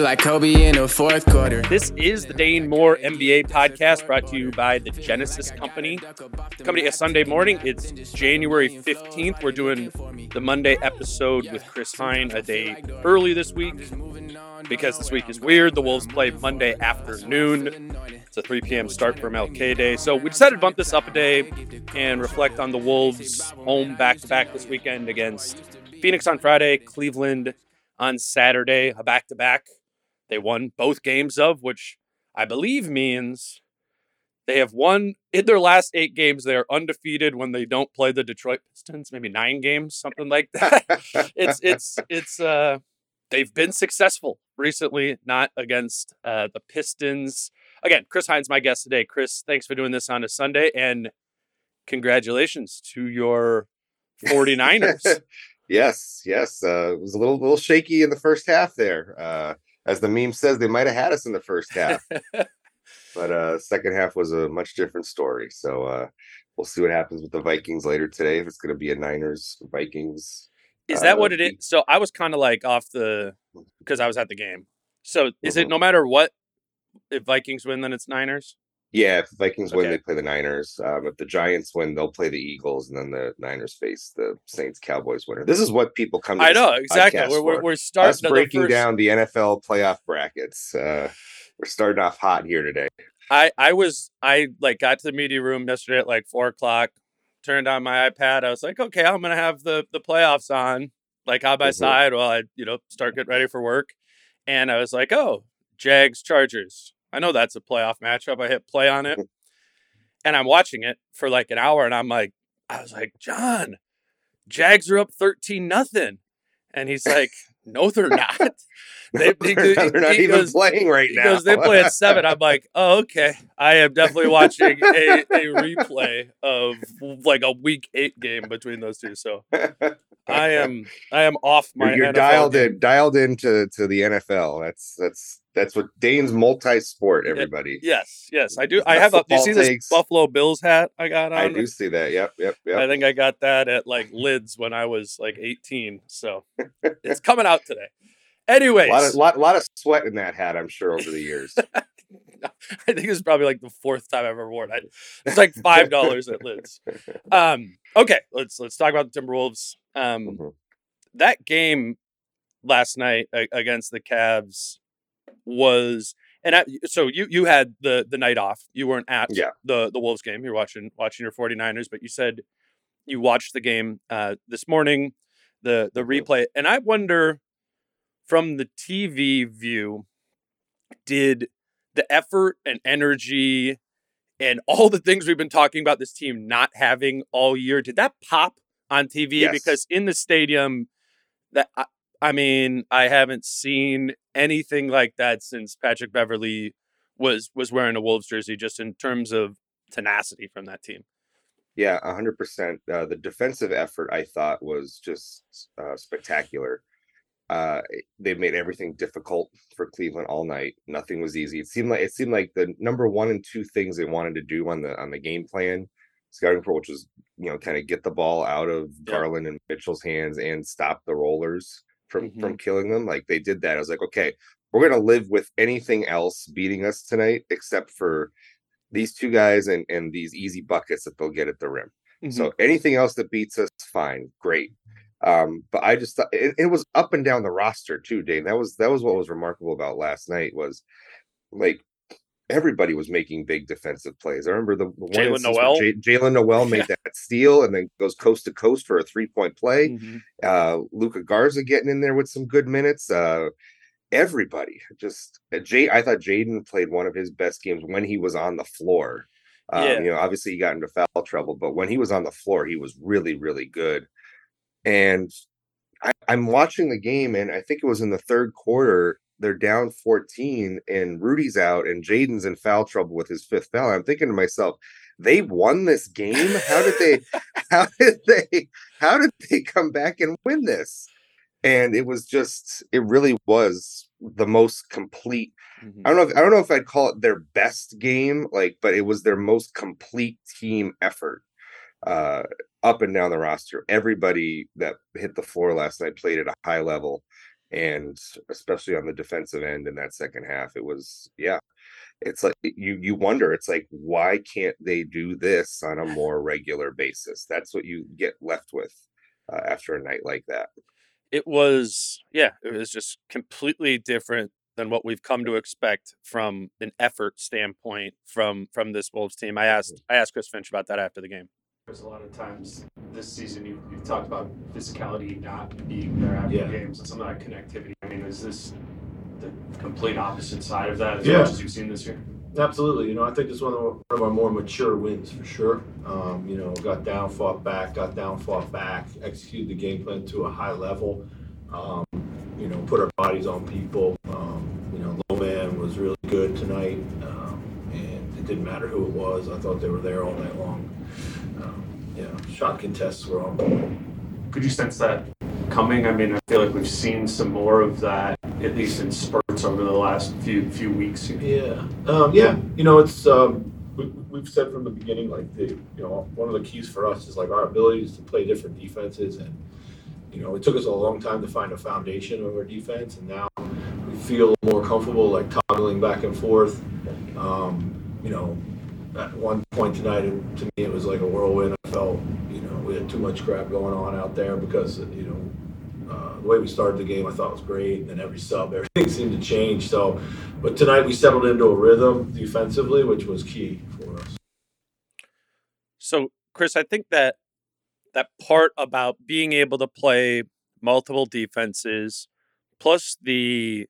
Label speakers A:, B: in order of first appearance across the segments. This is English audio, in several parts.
A: Like Kobe in the fourth quarter.
B: This is the Dane Moore NBA podcast brought to you by the Genesis Company. Coming to you Sunday morning. It's January 15th. We're doing the Monday episode with Chris Hine a day early this week because this week is weird. The Wolves play Monday afternoon. It's a 3 p.m. start for MLK Day. So we decided to bump this up a day and reflect on the Wolves' home back to back this weekend against Phoenix on Friday, Cleveland on Saturday, a back to back. They won both games of, which I believe means they have won in their last eight games. They are undefeated when they don't play the Detroit Pistons, maybe nine games, something like that. it's it's it's uh they've been successful recently, not against uh the Pistons. Again, Chris Hine's, my guest today. Chris, thanks for doing this on a Sunday and congratulations to your 49ers.
C: yes, yes. Uh, it was a little little shaky in the first half there. Uh, as the meme says, they might have had us in the first half, but uh, second half was a much different story. So uh, we'll see what happens with the Vikings later today. If it's going to be a Niners Vikings.
B: Is that what
C: uh,
B: it is? So I was kind of like off the because I was at the game. So is it
C: Mhm.
B: no matter what if Vikings win then it's Niners?
C: Yeah, if the Vikings win,
B: Okay.
C: they play the Niners. Um, if the Giants win, they'll play the Eagles, and then the Niners face the Saints Cowboys winner. This is what people come. To
B: I know exactly. We're, we're, we're starting
C: Us
B: the
C: breaking
B: first-
C: down the NFL playoff brackets. Uh, we're starting off hot here today.
B: I I was I like got to the media room yesterday at like four o'clock. Turned on my iPad. I was like, okay, I'm gonna have the the playoffs on like on my
C: Mhm.
B: side while I you know start getting ready for work. And I was like, oh, Jags Chargers. I know that's a playoff matchup. I hit play on it, mm. and I'm watching it for like an hour, and I'm like, I was like, John, Jags are up thirteen nothing, and he's like, no, they're not. They- he-
C: they're not, they're not
B: he
C: even
B: goes-
C: playing right now.
B: Because they play at seven. I'm like, oh, okay. I am definitely watching a, a replay of like a week eight game between those two. So I am I am off my
C: you're, you're
B: NFL
C: dialed
B: game.
C: in, dialed into to the NFL. That's that's that's what Dane's multi-sport. Everybody,
B: Yes, yes. I do. I have a do you see this
C: takes.
B: Buffalo Bills hat I got on?
C: I do see that. Yep, yep, yep.
B: I think I got that at like lids when I was like 18. So it's coming out today. Anyways,
C: A lot of lot, lot of sweat in that hat. I'm sure over the years.
B: I think it's probably like the fourth time I've ever worn it. It's like five dollars at Lids. Um, okay, let's let's talk about the Timberwolves. Um,
C: Mhm.
B: that game last night against the Cavs was, and I, so you you had the the night off. You weren't at
C: Yeah.
B: the the Wolves game. You're watching watching your 49ers, but you said you watched the game uh, this morning, the the
C: Mhm.
B: replay, and I wonder from the TV view, did the effort and energy and all the things we've been talking about this team not having all year did that pop on TV
C: Yes.
B: because in the stadium that I, I mean I haven't seen anything like that since Patrick Beverley was was wearing a Wolves jersey just in terms of tenacity from that team.
C: Yeah, a hundred percent. Uh, the defensive effort I thought was just uh, spectacular. Uh, they made everything difficult for Cleveland all night. Nothing was easy. It seemed like it seemed like the number one and two things they wanted to do on the on the game plan scouting for which was you know kind of get the ball out of. Garland and Mitchell's hands and stop the rollers from
B: Mhm.
C: from killing them. Like they did that. I was like, okay, we're gonna live with anything else beating us tonight except for these two guys and and these easy buckets that they'll get at the rim.
B: Mm-hmm.
C: So anything else that beats us, fine, great. Um, but I just thought it, it was up and down the roster too, Dane. That was that was what was remarkable about last night was like everybody was making big defensive plays. I remember the, the one Jaylen
B: Nowell?
C: J- Jaylen Nowell made that steal and then goes coast to coast for a three point play.
B: Mhm.
C: Uh, Luka Garza getting in there with some good minutes. Uh, everybody just uh, Jay. I thought Jaden played one of his best games when he was on the floor. Um,
B: Yeah.
C: You know, obviously he got into foul trouble, but when he was on the floor, he was really, really good. And I, I'm watching the game, and I think it was in the third quarter. They're down 14, and Rudy's out, and Jaden's in foul trouble with his fifth foul. I'm thinking to myself, they won this game. How did they? how did they? How did they come back and win this? And it was just, it really was the most complete
B: Mhm.
C: I don't know. If, I don't know if I'd call it their best game, like, but it was their most complete team effort, uh, up and down the roster. Everybody that hit the floor last night played at a high level, and especially on the defensive end in that second half, it was yeah. It's like you you wonder. It's like why can't they do this on a more regular basis? That's what you get left with uh, after a night like that.
B: it was yeah it was just completely different than what we've come to expect from an effort standpoint from from this wolves team i asked i asked chris finch about that after the game
D: There's a lot of times this season you've, you've talked about physicality not being there after
E: Yeah.
D: games and some of that connectivity. I mean, is this the complete opposite side of that as
E: Yeah.
D: much as you've seen this year?
E: Absolutely. You know, I think it's one of, one of our more mature wins for sure. Um, you know, got down, fought back, got down, fought back, executed the game plan to a high level. Um, you know, put our bodies on people. Um, you know, low man was really good tonight, um, and it didn't matter who it was. I thought they were there all night long. Um, you know, shot contests were on point.
D: Could you sense that coming? I mean, I feel like we've seen some more of that, at least in spurts over the last few few weeks. here.
E: Yeah, um, yeah. You know, it's um, we, we've said from the beginning, like the you know one of the keys for us is like our abilities to play different defenses, and you know it took us a long time to find a foundation of our defense, and now we feel more comfortable like toggling back and forth. Um, you know, at one point tonight, it, to me, it was like a whirlwind. I felt you know we had too much crap going on out there because you know. Uh, the way we started the game, I thought was great, and then every sub, everything seemed to change. So, but tonight we settled into a rhythm defensively, which was key for us.
B: So, Chris, I think that that part about being able to play multiple defenses, plus the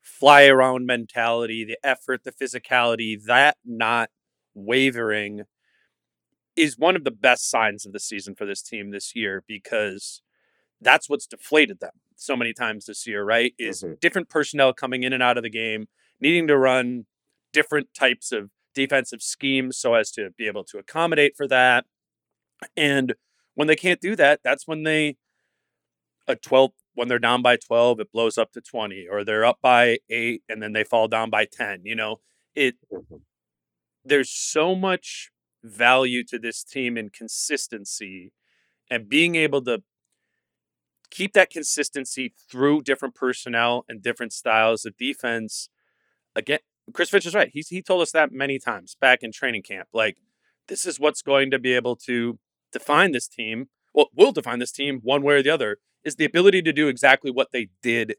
B: fly around mentality, the effort, the physicality, that not wavering is one of the best signs of the season for this team this year because that's what's deflated them so many times this year, right? Is
C: Mhm.
B: different personnel coming in and out of the game, needing to run different types of defensive schemes so as to be able to accommodate for that. And when they can't do that, that's when they a 12 when they're down by 12, it blows up to 20 or they're up by 8 and then they fall down by 10, you know. It
C: Mhm.
B: There's so much value to this team in consistency and being able to keep that consistency through different personnel and different styles of defense. Again, Chris Finch is right. He's he told us that many times back in training camp. Like, this is what's going to be able to define this team. Well, will define this team one way or the other is the ability to do exactly what they did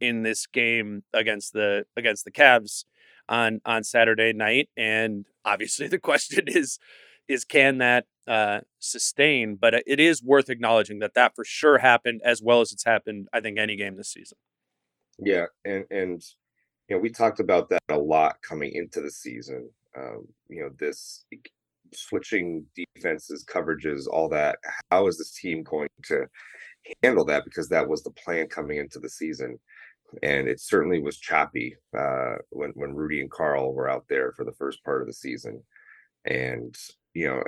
B: in this game against the against the Cavs on on Saturday night. And obviously, the question is is can that uh, sustain? But it is worth acknowledging that that for sure happened as well as it's happened. I think any game this season.
C: Yeah, and and you know we talked about that a lot coming into the season. Um, you know this switching defenses, coverages, all that. How is this team going to handle that? Because that was the plan coming into the season, and it certainly was choppy uh, when when Rudy and Carl were out there for the first part of the season, and you know.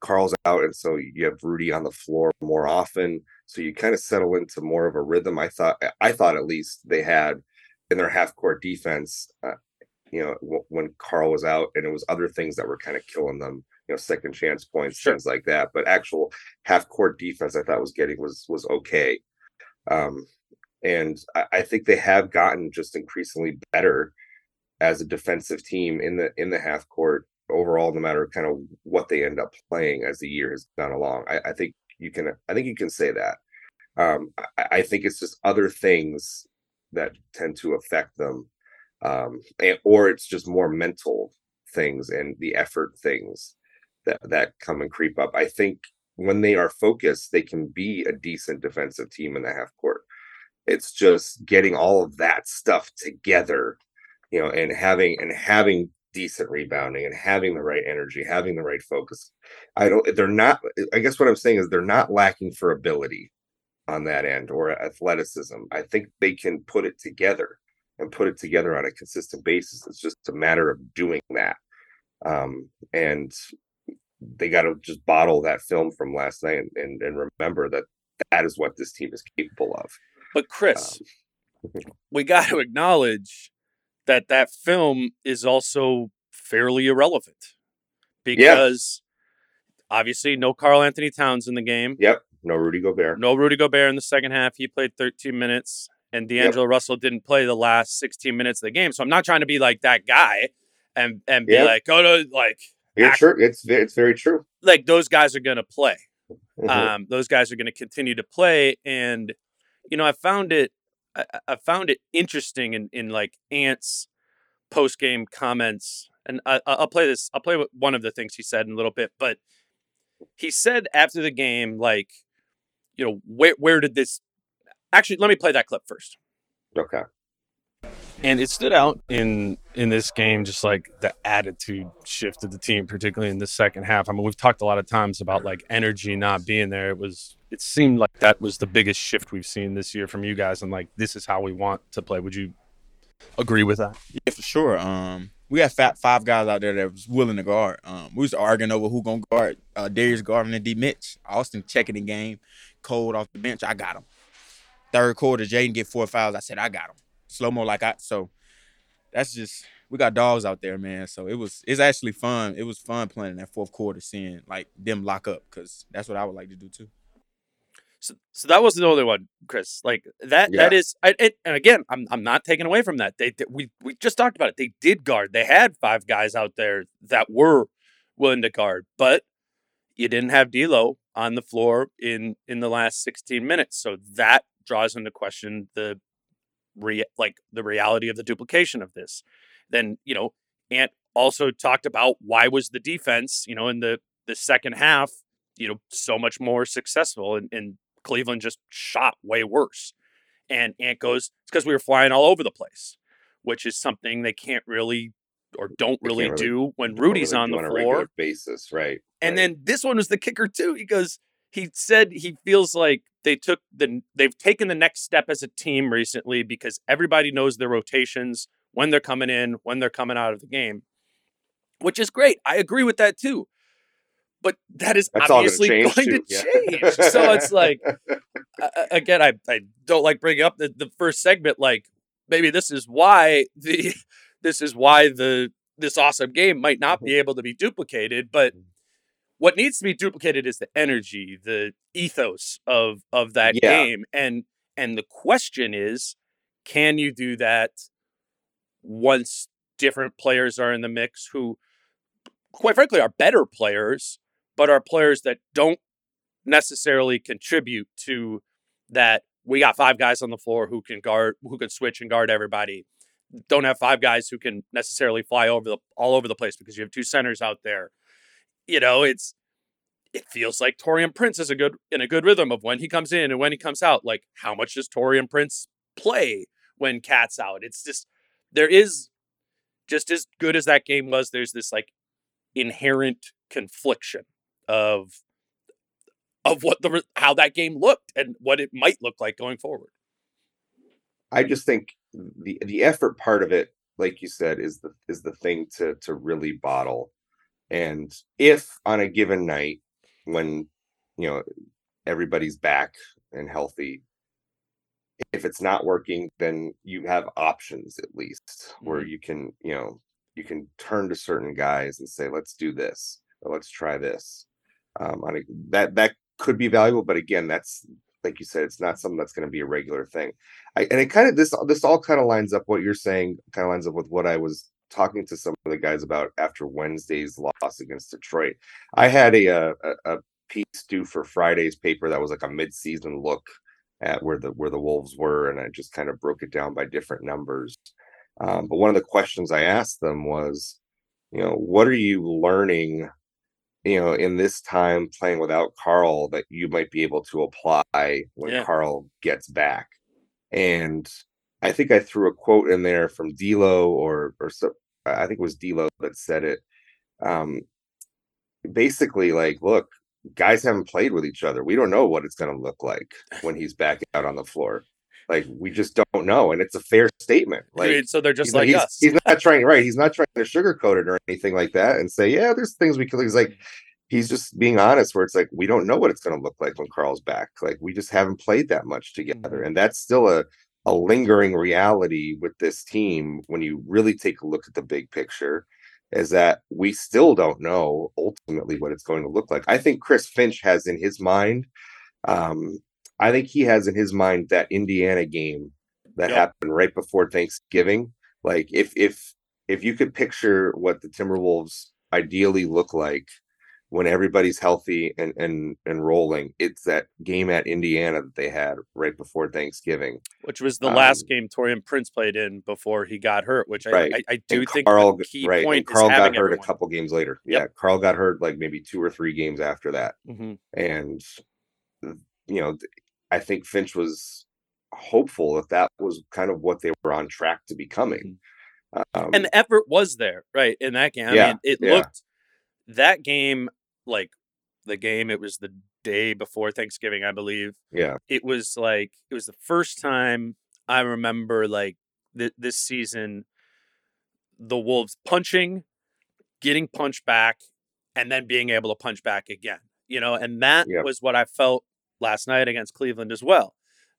C: Carl's out, and so you have Rudy on the floor more often. So you kind of settle into more of a rhythm. I thought, I thought at least they had in their half court defense. Uh, you know, w- when Carl was out, and it was other things that were kind of killing them you know second chance points,
B: Sure.
C: things like that. But actual half court defense, I thought was getting was was okay. Um, and I, I think they have gotten just increasingly better as a defensive team in the in the half court overall, no matter kind of what they end up playing as the year has gone along. I, I think you can I think you can say that. Um, I, I think it's just other things that tend to affect them, um, and, or it's just more mental things and the effort things that that come and creep up. I think when they are focused, they can be a decent defensive team in the half court. It's just getting all of that stuff together, you know, and having and having decent rebounding and having the right energy, having the right focus. I don't they're not I guess what I'm saying is they're not lacking for ability on that end or athleticism. I think they can put it together and put it together on a consistent basis. It's just a matter of doing that. Um, and they got to just bottle that film from last night and, and, and remember that that is what this team is capable of.
B: But Chris,
C: Um,
B: we got to acknowledge that that film is also fairly irrelevant because obviously no Carl Anthony Towns in the game.
C: Yep. No Rudy Gobert.
B: No Rudy Gobert in the second half. He played 13 minutes, and D'Angelo Russell didn't play the last 16 minutes of the game. So I'm not trying to be like that guy and and be
C: Yeah.
B: like, oh no, like
C: You're
B: act-
C: true. It's it's very true.
B: like those guys are gonna play.
C: Mhm.
B: Um, those guys are gonna continue to play, and you know, I found it I, I- I found it interesting in in like Ant's post game comments, and I, I- I'll play this. I'll play one of the things he said in a little bit, but he said after the game, like, you know, where where did this? Actually, let me play that clip first.
C: okay.
F: and it stood out in in this game just like the attitude shift of the team particularly in the second half i mean we've talked a lot of times about like energy not being there it was it seemed like that was the biggest shift we've seen this year from you guys and like this is how we want to play would you agree with that
G: Yeah, for sure. Um, we had fat five guys out there that was willing to guard. Um, we was arguing over who gonna guard uh, Darius Garland and D. Mitch. Austin checking the game, cold off the bench. I got him. Third quarter, Jaden get four fouls. I said I got him. Slow mo like I so. That's just we got dogs out there, man. So it was it's actually fun. It was fun playing in that fourth quarter, seeing like them lock up because that's what I would like to do too.
B: So, so that was the only one, Chris. Like that. That
C: Yeah.
B: is, I, it, and again, I'm I'm not taking away from that. They, did- we we just talked about it. They did guard. They had five guys out there that were willing to guard, but you didn't have D'Lo on the floor in in the last 16 minutes. So that draws into question the re, like the reality of the duplication of this. Then you know, Ant also talked about why was the defense, you know, in the the second half, you know, so much more successful and, and Cleveland just shot way worse. And Ant goes, it's because we were flying all over the place, which is something they can't really or don't really,
C: really
B: do when Rudy's
C: really
B: on the
C: a
B: floor.
C: basis, right?
B: And
C: right.
B: then this one was the kicker too. He goes, he said he feels like they took the they've taken the next step as a team recently because everybody knows their rotations when they're coming in, when they're coming out of the game, which is great. I agree with that too. But that is
C: That's all gonna
B: obviously
C: change
B: going to change. So it's like uh, again, I, I don't like bringing up the, the first segment. Like maybe this is why the this is why the this awesome game might not
C: Mm-hmm.
B: be able to be duplicated. But what needs to be duplicated is the energy, the ethos of of that
C: Yeah.
B: game, and and the question is, can you do that once different players are in the mix who, quite frankly, are better players, but are players that don't necessarily contribute to that. We got five guys on the floor who can guard, who can switch and guard everybody. Don't have five guys who can necessarily fly over the all over the place because you have two centers out there. You know, it's it feels like Taurean Prince is a good in a good rhythm of when he comes in and when he comes out. Like, how much does Taurean Prince play when KAT's out? It's just there is just as good as that game was. There's this like inherent confliction of of what the how that game looked and what it might look like going forward.
C: I just think the the effort part of it, like you said, is the is the thing to to really bottle. And if on a given night when you know everybody's back and healthy, if it's not working, then you have options at least where mm-hmm. you can, you know, you can turn to certain guys and say, let's do this. let's try this. Um, on a, that that could be valuable, but again, that's like you said, it's not something that's going to be a regular thing. I, and it kind of this this all kind of lines up what you're saying. Kind of lines up with what I was talking to some of the guys about after Wednesday's loss against Detroit. I had a a, a piece due for Friday's paper that was like a mid-season look at where the where the Wolves were, and I just kind of broke it down by different numbers. Um, but one of the questions I asked them was, you know, what are you learning, you know, in this time playing without Carl that you might be able to apply when
B: Yeah.
C: Carl gets back? And I think I threw a quote in there from D'Lo or or so, I think it was D'Lo that said it. Um, basically, like, look, guys haven't played with each other. We don't know what it's going to look like when he's back out on the floor. Like, we just don't know, and it's a fair statement. Like,
B: Dude, so they're just
C: he's,
B: like
C: he's,
B: us.
C: he's not trying right. He's not trying to sugarcoat it or anything like that and say, yeah, there's things we could. He's like, he's just being honest. Where it's like we don't know what it's going to look like when Carl's back. Like we just haven't played that much together, and that's still a a lingering reality with this team when you really take a look at the big picture. Is that we still don't know ultimately what it's going to look like. I think Chris Finch has in his mind. Um, I think he has in his mind that Indiana game that
B: Yep.
C: happened right before Thanksgiving. Like if if if you could picture what the Timberwolves ideally look like when everybody's healthy and and and rolling, it's that game at Indiana that they had right before Thanksgiving.
B: which was the last
C: Um,
B: game Taurean Prince played in before he got hurt. Which I,
C: Right.
B: I, I do
C: And
B: think
C: Carl, right?
B: point
C: And Carl got hurt
B: everyone.
C: a couple games later.
B: Yep.
C: Yeah, Carl got hurt like maybe two or three games after that.
B: Mhm.
C: and you know i think finch was hopeful that that was kind of what they were on track to becoming um,
B: and the effort was there, right? In that game, I
C: Yeah,
B: mean, it
C: yeah.
B: looked that game like the game. It was the day before Thanksgiving, I believe.
C: yeah
B: It was like it was the first time I remember like th- this season, the Wolves punching, getting punched back, and then being able to punch back again. You know, and that
C: Yep.
B: was what I felt last night against Cleveland as well.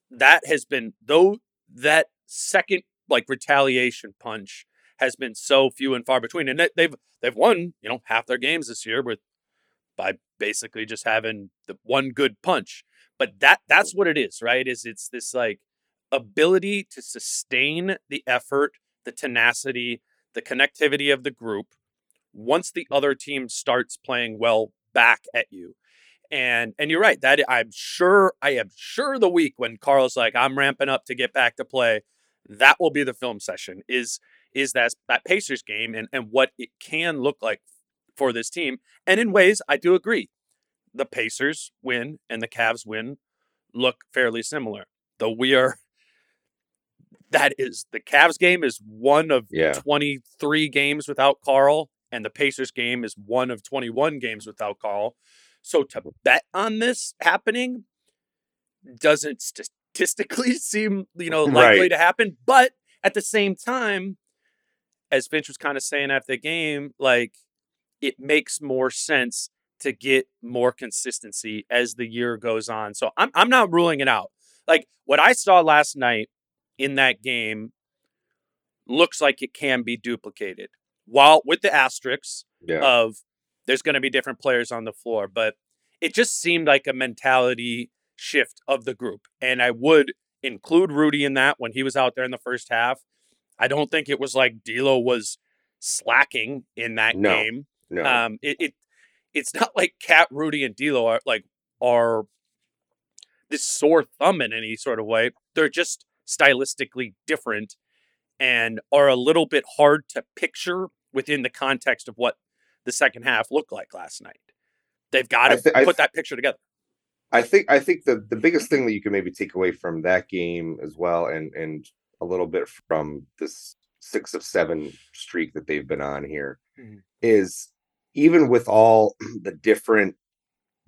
B: That has been though that second like retaliation punch has been so few and far between, and they- they've they've won you know half their games this year with by basically just having the one good punch. But that that's what it is, right? Is it's this like ability to sustain the effort, the tenacity, the connectivity of the group once the other team starts playing well back at you. And and you're right that I'm sure I am sure the week when Carl's like I'm ramping up to get back to play, that will be the film session. Is is that that Pacers game and and what it can look like for this team. And in ways, I do agree. The Pacers win and the Cavs win look fairly similar. Though we are that is the Cavs game is one of
C: Yeah.
B: 23 games without Carl and the Pacers game is one of 21 games without Carl. So to bet on this happening doesn't statistically seem, you know, likely
C: Right.
B: to happen, but at the same time as Finch was kind of saying after the game, like it makes more sense to get more consistency as the year goes on. So I'm I'm not ruling it out. Like what I saw last night in that game looks like it can be duplicated. While with the asterisks
C: yeah
B: of there's going to be different players on the floor, but it just seemed like a mentality shift of the group. And I would include Rudy in that when he was out there in the first half. I don't think it was like D'Lo was slacking in that
C: No.
B: game.
C: no
B: Um, it, it it's not like KAT, Rudy, and D'Lo are like are this sore thumb in any sort of way. They're just stylistically different and are a little bit hard to picture within the context of what the second half looked like last night. They've got to
C: I
B: put
C: th-
B: that picture together.
C: I think I think the the biggest thing that you can maybe take away from that game as well, and and a little bit from this six of seven streak that they've been on here, is
B: Mhm.
C: even with all the different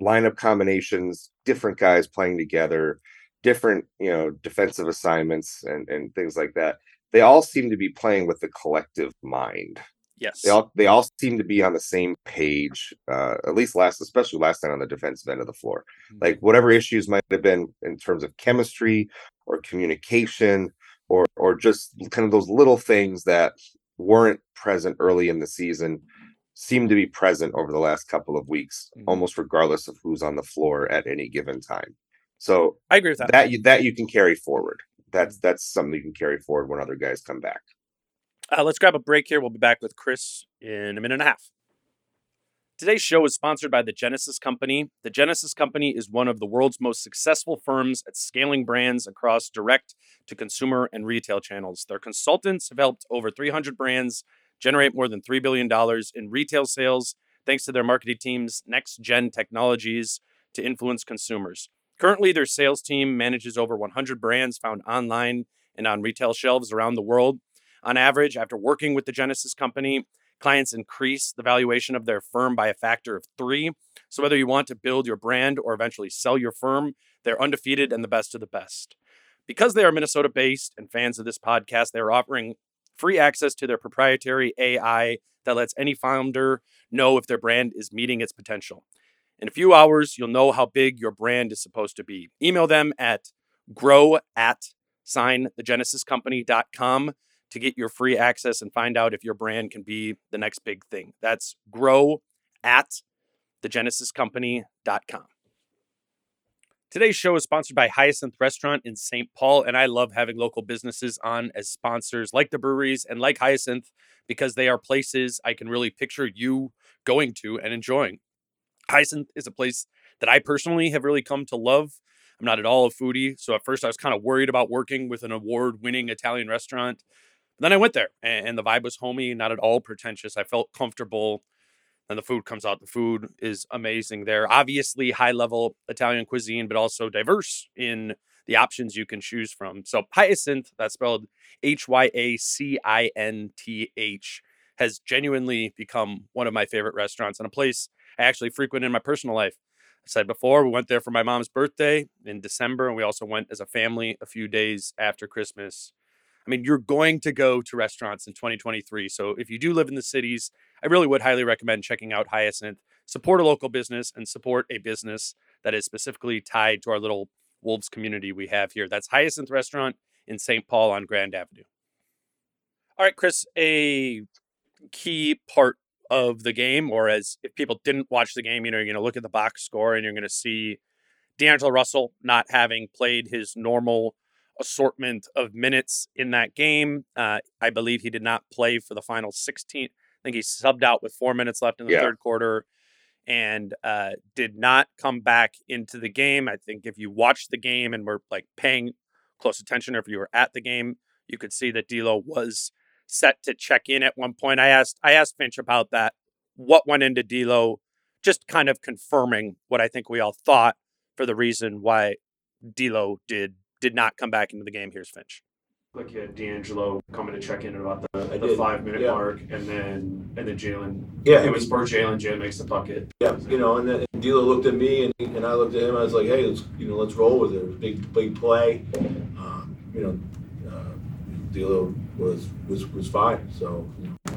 C: lineup combinations, different guys playing together, different you know defensive assignments and and things like that, they all seem to be playing with the collective mind
B: Yes.
C: they all they all seem to be on the same page uh at least last especially last night on the defensive end of the floor
B: Mhm.
C: like whatever issues might have been in terms of chemistry or communication or or just kind of those little things that weren't present early in the season seem to be present over the last couple of weeks,
B: Mhm.
C: almost regardless of who's on the floor at any given time. So
B: I agree with that.
C: that you that you can carry forward. That's that's something you can carry forward when other guys come back.
B: Uh, let's grab a break here. We'll be back with Chris in a minute and a half. Today's show is sponsored by the Genesis Company. The Genesis Company is one of the world's most successful firms at scaling brands across direct to consumer and retail channels. Their consultants have helped over 300 brands generate more than $3 billion in retail sales thanks to their marketing team's next gen technologies to influence consumers. Currently, their sales team manages over 100 brands found online and on retail shelves around the world. On average, after working with the Genesis Company, clients increase the valuation of their firm by a factor of three. So, whether you want to build your brand or eventually sell your firm, they're undefeated and the best of the best. Because they are Minnesota based and fans of this podcast, they're offering free access to their proprietary AI that lets any founder know if their brand is meeting its potential. In a few hours, you'll know how big your brand is supposed to be. Email them at grow at signthegenesiscompany.com to get your free access and find out if your brand can be the next big thing. That's grow at thegenesiscompany.com. Today's show is sponsored by Hyacinth Restaurant in St. Paul, and I love having local businesses on as sponsors like the breweries and like Hyacinth because they are places I can really picture you going to and enjoying. Hyacinth is a place that I personally have really come to love. I'm not at all a foodie, so at first I was kind of worried about working with an award winning Italian restaurant. Then I went there and, and the vibe was homey, not at all pretentious. I felt comfortable. And the food comes out. The food is amazing there. Obviously, high level Italian cuisine, but also diverse in the options you can choose from. So, Hyacinth, that's spelled H Y A C I N T H, has genuinely become one of my favorite restaurants and a place I actually frequent in my personal life. I said before, we went there for my mom's birthday in December, and we also went as a family a few days after Christmas. I mean, you're going to go to restaurants in 2023. So if you do live in the cities, I really would highly recommend checking out Hyacinth. Support a local business and support a business that is specifically tied to our little Wolves community we have here. That's Hyacinth Restaurant in St. Paul on Grand Avenue. All right, Chris, a key part of the game, or as if people didn't watch the game, you know, you're going to look at the box score and you're going to see D'Angelo Russell not having played his normal assortment of minutes in that game. Uh, I believe he did not play for the final 16. I think he subbed out with four minutes left in the
C: Yeah.
B: third quarter and uh, did not come back into the game. I think if you watched the game and were like paying close attention, or if you were at the game, you could see that D'Lo was set to check in at one point. I asked I asked Finch about that. What went into D'Lo? Just kind of confirming what I think we all thought for the reason why D'Lo did did not come back into the game. Here's Finch.
D: Like you had D'Angelo coming to check in at about the, the five minute
E: yeah.
D: mark, and then and then Jalen.
E: Yeah,
D: it was for Jalen. Jalen makes the bucket.
E: Yeah, you know, and then D'Lo looked at me and, and I looked at him. I was like, "Hey, let's you know, let's roll with it. It was a big, big play." Um, you know, uh, D'Lo was was was fine. So you know,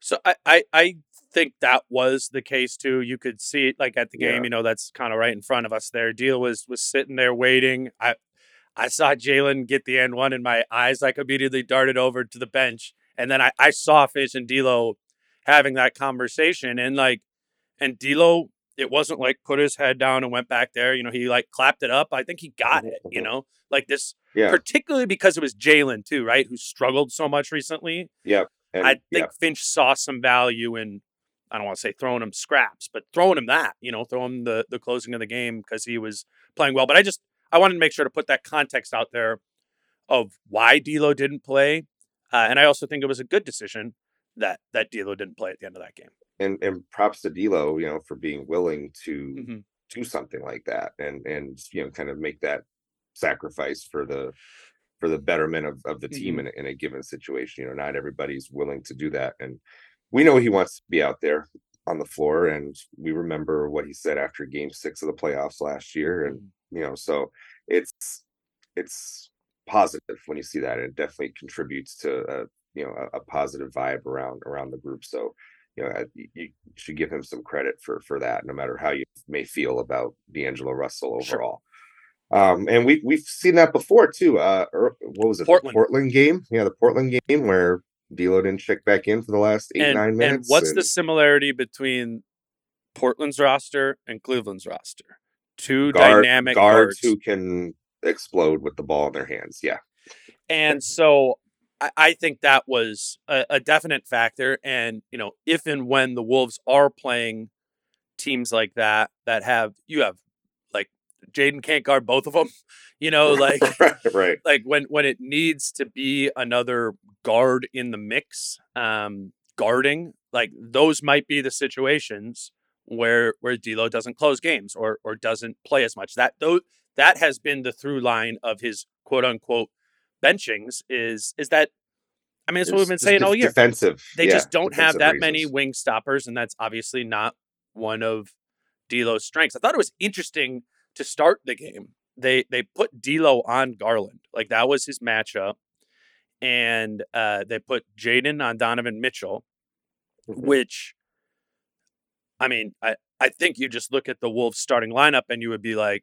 B: So I, I, I think that was the case too. You could see it like at the game,
C: Yeah.
B: you know, that's kind of right in front of us there. D'Lo was was sitting there waiting. I I saw Jalen get the end one and my eyes like immediately darted over to the bench. And then I, I saw Finch and D'Lo having that conversation and like and D'Lo, it wasn't like put his head down and went back there. You know, he like clapped it up. I think he got it, you know, like this
C: Yeah.
B: particularly because it was Jalen too, right? Who struggled so much recently.
C: And,
B: I think
C: yeah,
B: Finch saw some value in I don't want to say throwing him scraps, but throwing him that, you know, throw him the the closing of the game because he was playing well. But I just I wanted to make sure to put that context out there of why D'Lo didn't play, uh, and I also think it was a good decision that that D'Lo didn't play at the end of that game.
C: and and props to D'Lo, you know, for being willing to
B: Mhm.
C: do something like that and and you know kind of make that sacrifice for the for the betterment of, of the team in, a, in a given situation you know not everybody's willing to do that and we know he wants to be out there on the floor and we remember what he said after game six of the playoffs last year and you know so it's it's positive when you see that it definitely contributes to a you know a, a positive vibe around around the group so you know, I- you, should give him some credit for for that, no matter how you may feel about D'Angelo Russell
B: Sure.
C: overall. Um, and we we've seen that before too. Uh, er, what was it?
B: Portland.
C: Portland game. Yeah, the Portland game where D'Lo didn't check back in for the last eight
B: and,
C: nine minutes.
B: And what's the similarity between Portland's roster and Cleveland's roster? Two
C: guard,
B: dynamic
C: guards
B: guards.
C: who can explode with the ball in their hands? Yeah,
B: And so I, I think that was a, a definite factor. And, you know, if and when the Wolves are playing teams like that, that have, you have Jaden can't guard both of them, you know, like,
C: right.
B: like when, when it needs to be another guard in the mix, um, guarding, like those might be the situations where, where D'Lo doesn't close games or, or doesn't play as much. That, though, that has been the through line of his quote unquote benchings is is that I mean it's what we've been saying all year.
C: Defensive.
B: They
C: yeah,
B: just don't have that many wing stoppers, and that's obviously not one of D'Lo's strengths. I thought it was interesting to start the game. They they put D'Lo on Garland, like that was his matchup, and uh, they put Jaden on Donovan Mitchell,
C: Mhm.
B: which, I mean, I I think you just look at the Wolves starting lineup and you would be like,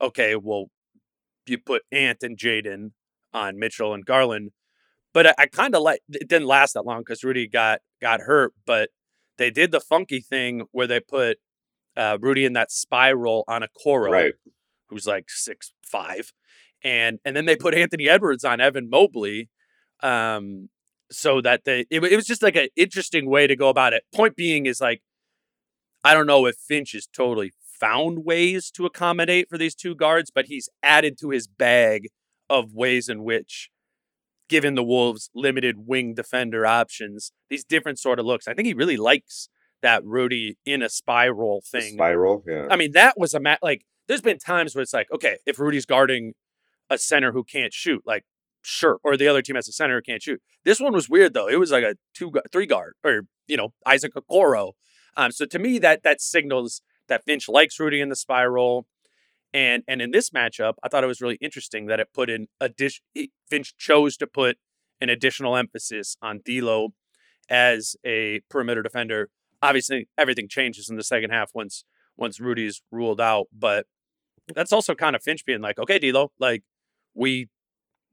B: okay, well, you put Ant and Jaden on Mitchell and Garland. But I, I kind of like it didn't last that long because Rudy got got hurt. But they did the funky thing where they put uh, Rudy in that spiral on a Coro,
C: Right.
B: who's like six five, and and then they put Anthony Edwards on Evan Mobley, um, so that they it, it was just like an interesting way to go about it. Point being is like, I don't know if Finch has totally found ways to accommodate for these two guards, but he's added to his bag of ways in which, given the Wolves' limited wing defender options, these different sort of looks. I think he really likes that Rudy in a spiral thing.
C: Spiral. Yeah.
B: I mean, that was a mat. Like, there's been times where it's like, okay, if Rudy's guarding a center who can't shoot, like, sure, or the other team has a center who can't shoot. This one was weird though. It was like a two, three guard, or you know, Isaac Okoro. Um, so to me, that that signals that Finch likes Rudy in the spiral. And and in this matchup, I thought it was really interesting that it put in addition. Finch chose to put an additional emphasis on D'Lo as a perimeter defender. Obviously, everything changes in the second half once once Rudy's ruled out. But that's also kind of Finch being like, okay, D'Lo, like we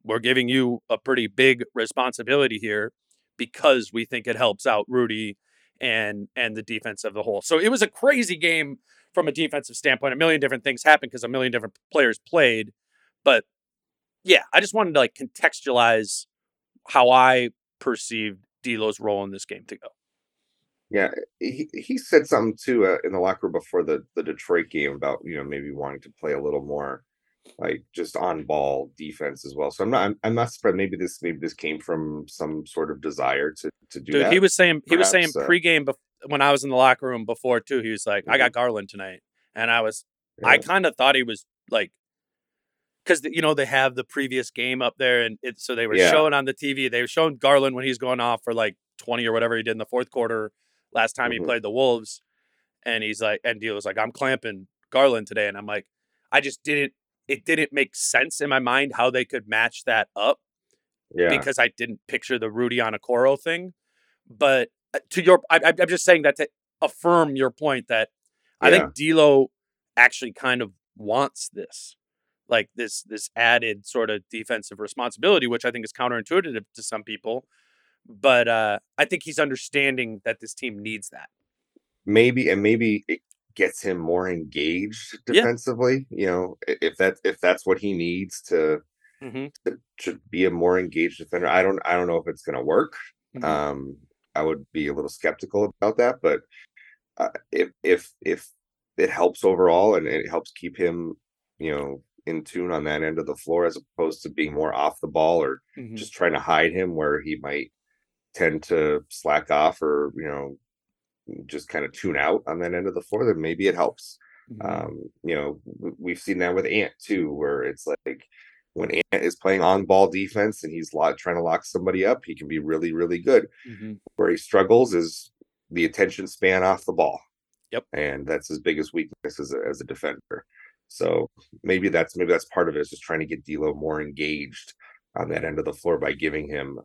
B: we're giving you a pretty big responsibility here because we think it helps out Rudy and and the defense of the whole. So it was a crazy game from a defensive standpoint. A million different things happened because a million different players played. But yeah, I just wanted to like contextualize how I perceived D'Lo's role in this game to go.
C: Yeah, he he said something too uh, in the locker room before the the Detroit game about you know maybe wanting to play a little more like just on ball defense as well. So I'm not I'm, I'm not surprised. Maybe this maybe this came from some sort of desire to to do
B: Dude,
C: that.
B: he was saying he was saying
C: uh,
B: pregame bef- when I was in the locker room before too. He was like, "I got Garland tonight," and I was I kind of thought he was like, because you know they have the previous game up there, and it, so they were
C: Yeah.
B: showing on the TV. They were showing Garland when he's going off for like twenty or whatever he did in the fourth quarter last time
C: Mhm.
B: he played the Wolves, and he's like, and D'Lo was like, "I'm clamping Garland today," and I'm like, I just didn't. It didn't make sense in my mind how they could match that up
C: yeah.
B: because I didn't picture the Rudy on Okoro thing. But uh, to your, I, I'm just saying that to affirm your point that I think D'Lo actually kind of wants this, like this this added sort of defensive responsibility, which I think is counterintuitive to some people. But uh, I think he's understanding that this team needs that.
C: maybe and maybe it gets him more engaged
B: Yeah.
C: defensively you know if that if that's what he needs to
B: Mm-hmm.
C: to, to be a more engaged defender i don't i don't know if it's going to work
B: Mhm.
C: um i would be a little skeptical about that but uh, if if if it helps overall and it helps keep him you know in tune on that end of the floor as opposed to being more off the ball or
B: Mhm.
C: just trying to hide him where he might tend to slack off or you know just kind of tune out on that end of the floor then maybe it helps
B: Mhm.
C: um you know we've seen that with ant too where it's like when ant is playing on ball defense and he's lock, trying to lock somebody up he can be really really good
B: Mhm.
C: where he struggles is the attention span off the ball
B: Yep.
C: and that's his biggest weakness as a, as a defender so maybe that's maybe that's part of it is just trying to get D'Lo more engaged on that end of the floor by giving him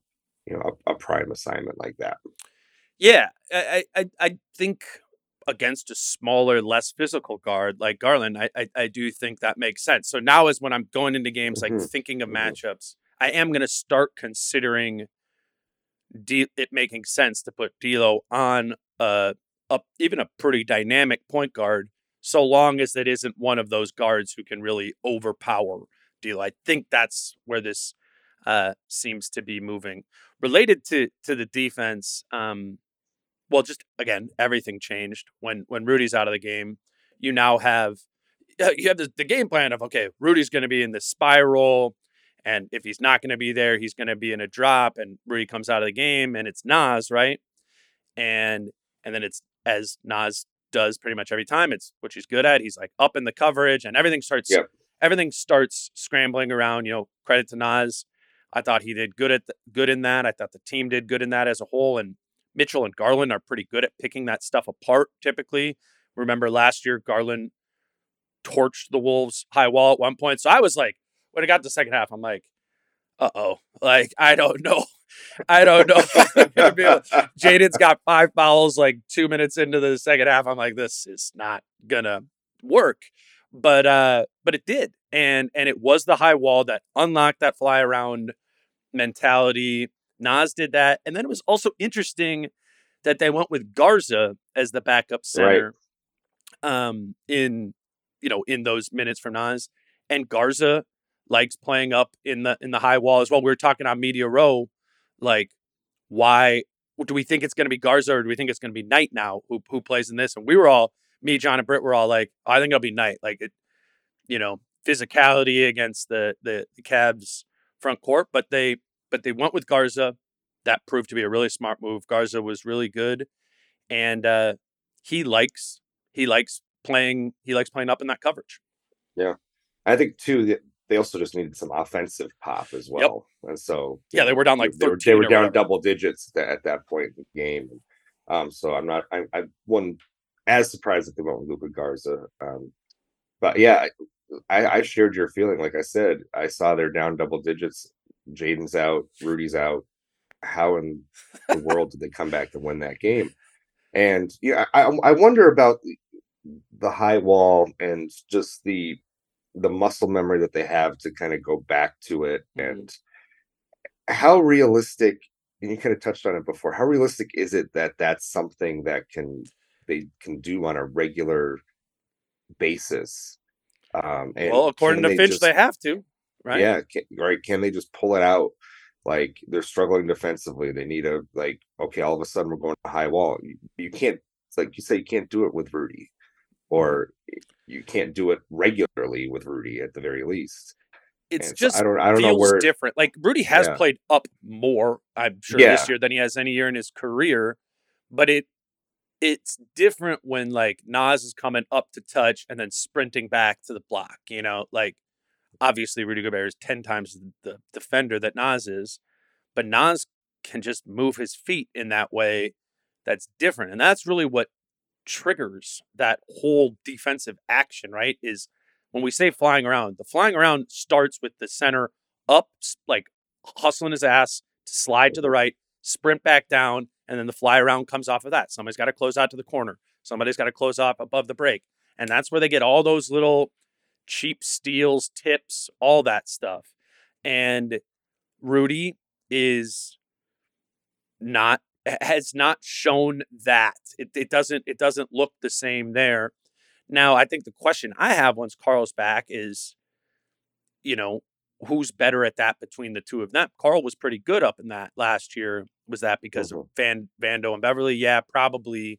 C: you know a, a prime assignment like that
B: Yeah, I, I, I- think against a smaller, less physical guard like Garland, I, I, I do think that makes sense. So now is when I'm going into games like
C: Mhm,
B: thinking of
C: mhm.
B: matchups, I am going to start considering D- it making sense to put D'Lo on a, a even a pretty dynamic point guard, so long as it isn't one of those guards who can really overpower D'Lo. I think that's where this uh, seems to be moving. Related to to the defense, um, well, just again, everything changed when when Rudy's out of the game. You now have you have the, the game plan of okay, Rudy's going to be in the spiral. And if he's not going to be there, he's going to be in a drop, and Rudy comes out of the game, and it's Naz, right? And and then it's as Naz does pretty much every time. It's what he's good at. He's like up in the coverage, and everything starts
C: Yep.
B: everything starts scrambling around. You know, credit to Naz. I thought he did good at the, good in that. I thought the team did good in that as a whole. And Mitchell and Garland are pretty good at picking that stuff apart. Typically, remember last year Garland torched the Wolves high wall at one point. So I was like, when it got to the second half, I'm like, uh oh, like I don't know, I don't know. if I'm gonna be able- Jaden's got five fouls like two minutes into the second half. I'm like, this is not gonna work. But uh, but it did, and and it was the high wall that unlocked that fly around mentality. Naz did that, and then it was also interesting that they went with Garza as the backup center. Um, in you know in those minutes from Naz, and Garza likes playing up in the in the high wall as well. We were talking on Media Row, like why do we think it's going to be Garza or do we think it's going to be Knight now who who plays in this? And we were all me, John, and Britt were all like, I think it'll be Knight. Like it, you know, physicality against the the, the Cavs front court, but they but they went with Garza. That proved to be a really smart move. Garza was really good, and uh, he likes he likes playing he likes playing up in that coverage.
C: Yeah, I think too that they also just needed some offensive pop as well. And so
B: Yeah, they were down like
C: they were, they were down
B: whatever.
C: double digits at that, at that point in the game. Um, so I'm not I I wasn't as surprised that they went with Luka Garza. Um, but yeah, I, I shared your feeling. Like I said, I saw they're down double digits. Jaden's out, Rudy's out. How in the world did they come back to win that game? And yeah, I I wonder about the, the high wall and just the the muscle memory that they have to kind of go back to it mm-hmm. and how realistic and you kind of touched on it before how realistic is it that that's something that can they can do on a regular basis um and
B: well, according to Finch,
C: just-
B: they have to, right?
C: yeah can, right can they just pull it out like they're struggling defensively they need a like okay all of a sudden we're going to high wall you, you can't it's like you say you can't do it with rudy or you can't do it regularly with rudy at the very least
B: It's
C: And so
B: just
C: i don't i don't know where
B: different. Like Rudy has
C: Yeah.
B: played up more, I'm sure,
C: Yeah.
B: this year than he has any year in his career. But it it's different when like Naz is coming up to touch and then sprinting back to the block. You know, like obviously Rudy Gobert is ten times the defender that Naz is, but Naz can just move his feet in that way. That's different, and that's really what triggers that whole defensive action. Right? Is when we say flying around, the flying around starts with the center up, like hustling his ass to slide to the right, sprint back down, and then the fly around comes off of that. Somebody's got to close out to the corner. Somebody's got to close off above the break. And that's where they get all those little cheap steals, tips, all that stuff. And Rudy is not has not shown that. It, it doesn't it doesn't look the same there. Now, I think the question I have once Karl's back is, you know, who's better at that between the two of them? Karl was pretty good up in that last year. Was that because of mm-hmm. Van Vando and Beverley? Yeah, probably.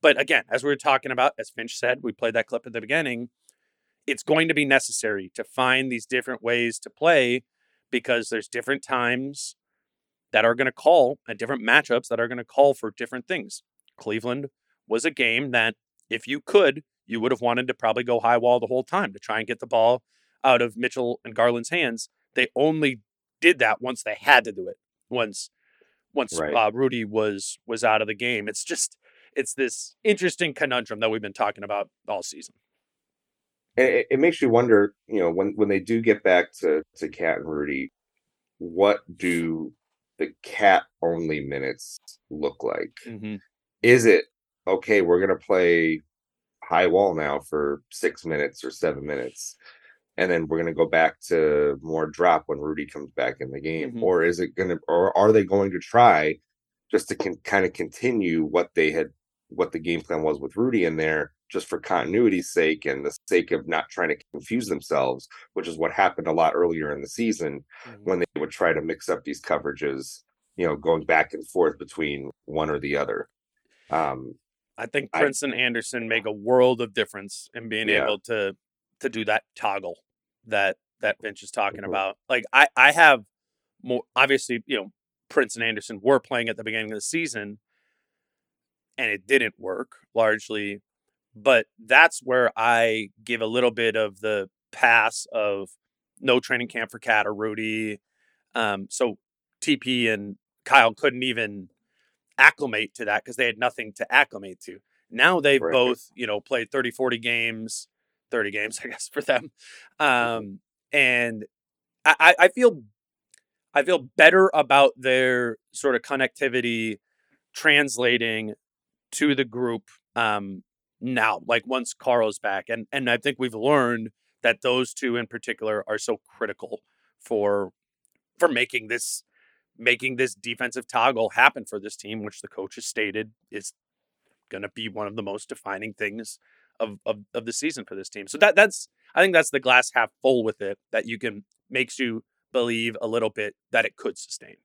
B: But again, as we were talking about, as Finch said, we played that clip at the beginning. It's going to be necessary to find these different ways to play because there's different times that are going to call and different matchups that are going to call for different things. Cleveland was a game that if you could, you would have wanted to probably go high wall the whole time to try and get the ball out of Mitchell and Garland's hands. They only did that once they had to do it. Once once
C: Right.
B: uh, Rudy was was out of the game. It's just it's this interesting conundrum that we've been talking about all season.
C: And it, it makes you wonder, you know, when when they do get back to to KAT and Rudy, what do the KAT only minutes look like?
B: Mm-hmm.
C: Is it okay? We're gonna play high wall now for six minutes or seven minutes, and then we're gonna go back to more drop when Rudy comes back in the game,
B: Mhm.
C: or is it gonna, or are they going to try just to con- kind of continue what they had, what the game plan was with Rudy in there, just for continuity's sake and the sake of not trying to confuse themselves, which is what happened a lot earlier in the season
B: Mhm.
C: when they would try to mix up these coverages, you know, going back and forth between one or the other. Um,
B: I think
C: I-
B: Prince and Anderson make a world of difference in being
C: Yeah.
B: able to to do that toggle that that Finch is talking
C: Mhm.
B: about. Like I I have more obviously, you know, Prince and Anderson were playing at the beginning of the season and it didn't work largely, but that's where I give a little bit of the pass of no training camp for KAT or Rudy. Um, so TP and Kyle couldn't even acclimate to that because they had nothing to acclimate to. Now they've
C: Right.
B: both, you know, played 30, 40 games, 30 games, I guess, for them. Um, and I, I- feel I feel better about their sort of connectivity translating to the group um now, like once Karl's back. And and I think we've learned that those two in particular are so critical for for making this making this defensive toggle happen for this team, which the coach has stated is going to be one of the most defining things of, of of the season for this team. So that that's I think that's the glass half full with it that you can makes you believe a little bit that it could sustain.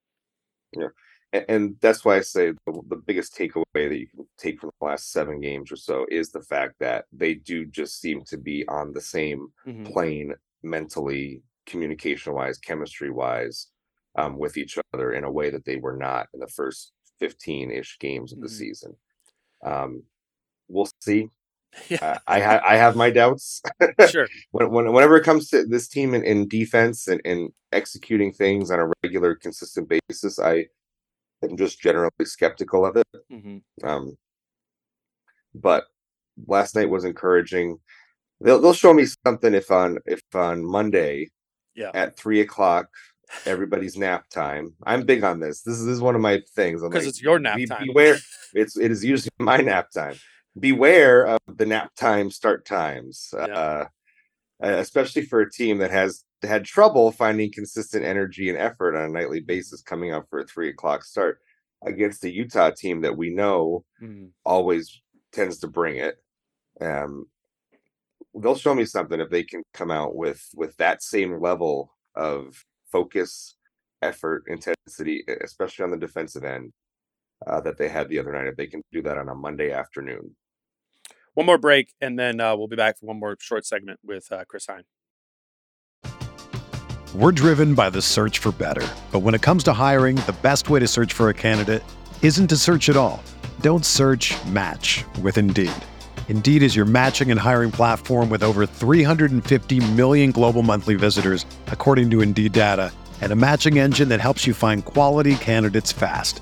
C: a- and that's why I say the, the biggest takeaway that you can take from the last seven games or so is the fact that they do just seem to be on the same
B: Mhm.
C: plane mentally, communication wise, chemistry wise, um, with each other in a way that they were not in the first 15 ish games of the
B: Mhm.
C: season. Um, we'll see.
B: Yeah,
C: Uh, I, ha- I have my doubts.
B: sure.
C: when, when, whenever it comes to this team in, in defense and, and executing things on a regular, consistent basis, I am just generally skeptical of it.
B: hmm
C: Um, but last night was encouraging. They'll they'll show me something if on if on Monday
B: Yeah.
C: at three o'clock everybody's nap time. I'm big on this. This is, this is one of my things. I'm
B: 'Cause
C: like,
B: it's your nap
C: be-
B: time.
C: Beware. It's it is usually my nap time. Beware of the nap time start times.
B: Yeah.
C: Uh, especially for a team that has had trouble finding consistent energy and effort on a nightly basis coming up for a three o'clock start against the Utah team that we know
B: Mhm.
C: always tends to bring it. Um, they'll show me something if they can come out with with that same level of focus, effort, intensity, especially on the defensive end uh, that they had the other night. If they can do that on a Monday afternoon,
B: One more break, and then uh, we'll be back for one more short segment with uh, Chris Hine.
H: We're driven by the search for better. But when it comes to hiring, the best way to search for a candidate isn't to search at all. Don't search match with Indeed. Indeed is your matching and hiring platform with over 350 million global monthly visitors, according to Indeed data, and a matching engine that helps you find quality candidates fast.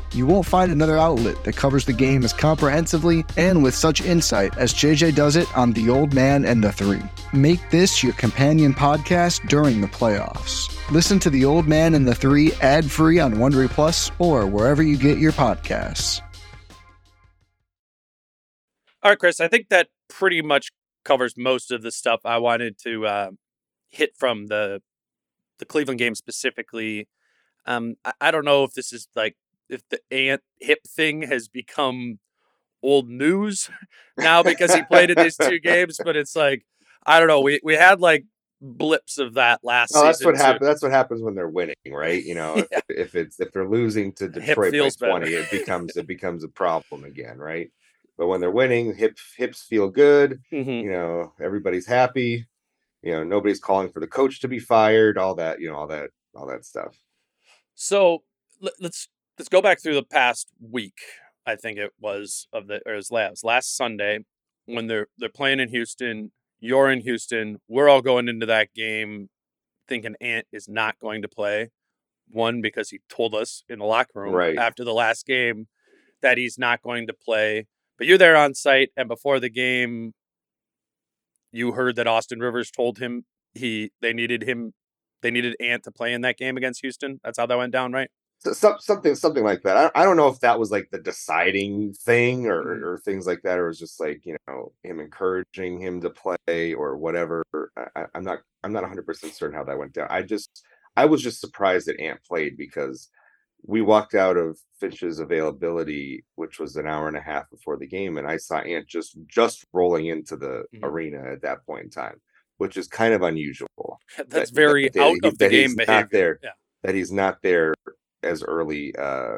I: You won't find another outlet that covers the game as comprehensively and with such insight as JJ does it on The Old Man and the Three. Make this your companion podcast during the playoffs. Listen to The Old Man and the Three ad free on Wondery Plus or wherever you get your podcasts.
B: All right, Chris, I think that pretty much covers most of the stuff I wanted to uh, hit from the the Cleveland game specifically. Um, I, I don't know if this is like if the ant hip thing has become old news now because he played in these two games, but it's like I don't know. We we had like blips of that last.
C: Oh, that's what happens. That's what happens when they're winning, right? You know,
B: Yeah.
C: if, if it's if they're losing to Detroit by twenty, it becomes it becomes a problem again, right? But when they're winning, hips hips feel good.
B: Mhm.
C: You know, everybody's happy. You know, nobody's calling for the coach to be fired. All that, you know, all that, all that stuff.
B: So let's let's go back through the past week. I think it was of the or it was last last Sunday when they're they're playing in Houston. You're in Houston. We're all going into that game thinking Ant is not going to play. One because he told us in the locker room
C: Right.
B: after the last game that he's not going to play. But you're there on site, and before the game, you heard that Austin Rivers told him he they needed him they needed Ant to play in that game against Houston. That's how that went down, right?
C: So, something, something like that. I, I don't know if that was like the deciding thing or, or things like that, or it was just like you know him encouraging him to play or whatever. I, I'm not, I'm not 100 percent certain how that went down. I just, I was just surprised that Ant played because we walked out of Finch's availability, which was an hour and a half before the game, and I saw Ant just just rolling into the
B: Mhm.
C: arena at that point in time, which is kind of unusual.
B: That's
C: that-
B: very
C: that-
B: out of the game
C: not there.
B: Yeah.
C: That he's not there as early uh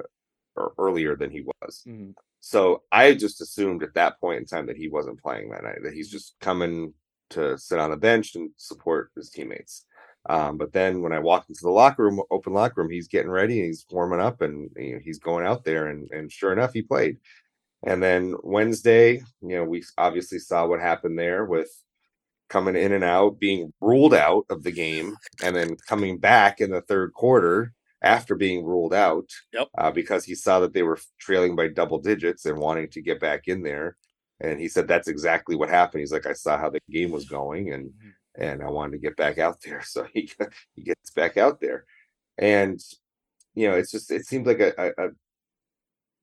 C: or earlier than he was.
B: Mhm.
C: So I just assumed at that point in time that he wasn't playing that night, that he's just coming to sit on the bench and support his teammates. Um, but then when I walked into the locker room, open locker room, he's getting ready and he's warming up and you know, he's going out there and and sure enough he played. And then Wednesday, you know, we obviously saw what happened there with coming in and out, being ruled out of the game, and then coming back in the third quarter after being ruled out
B: Yep.
C: uh, because he saw that they were trailing by double digits and wanting to get back in there. And he said that's exactly what happened. He's like, I saw how the game was going, and and I wanted to get back out there. So he he gets back out there, and you know, it's just it seems like a a, a,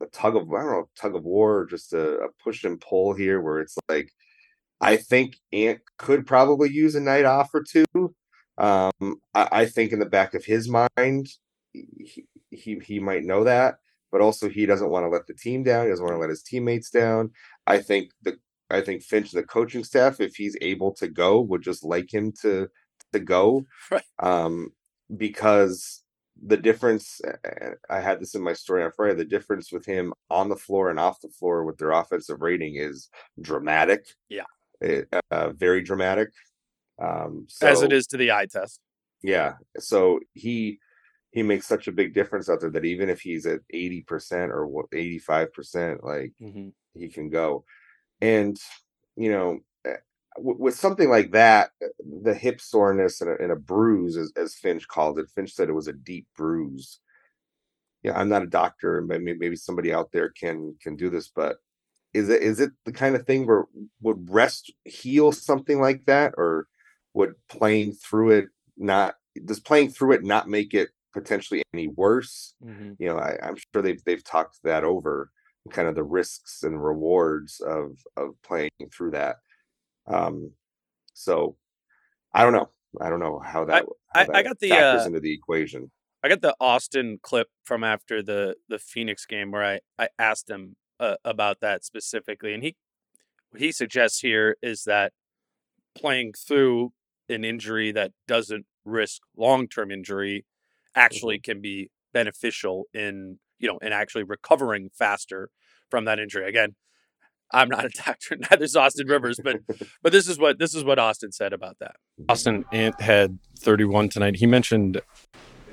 C: a tug of I don't know tug of war, just a, a push and pull here, where it's like I think Ant could probably use a night off or two. Um, I, I think in the back of his mind, he, he he might know that, but also he doesn't want to let the team down. He doesn't want to let his teammates down. I think the I think Finch, the coaching staff, if he's able to go, would just like him to to go,
B: Right.
C: um, because the difference. uh, I had this in my story on Friday. The difference with him on the floor and off the floor with their offensive rating is dramatic.
B: Yeah.
C: It, uh, very dramatic. Um,
B: As it is to the eye test.
C: yeah. So he he makes such a big difference out there that even if he's at 80% or 85%, like
B: Mhm.
C: he can go. And you know, eh, with something like that, eh, the hip soreness and a, and a bruise, as, as Finch called it, Finch said it was a deep bruise. Yeah, I'm not a doctor, maybe maybe somebody out there can can do this, but is it is it the kind of thing where would rest heal something like that, or would playing through it not does playing through it not make it potentially any worse?
B: Mhm.
C: You know, I, I'm sure they've they've talked that over, kind of the risks and rewards of of playing through that. Um, so I don't know. I don't know how that. how
B: I- I got the, uh,
C: into the equation.
B: I got the Austin clip from after the the Phoenix game where I I asked him uh, about that specifically, and he what he suggests here is that playing through an injury that doesn't risk long term injury actually can be beneficial in you know in actually recovering faster from that injury. Again, I'm not a doctor, neither is Austin Rivers, but but this is what this is what Austin said about that.
F: Austin Ant had 31 tonight. He mentioned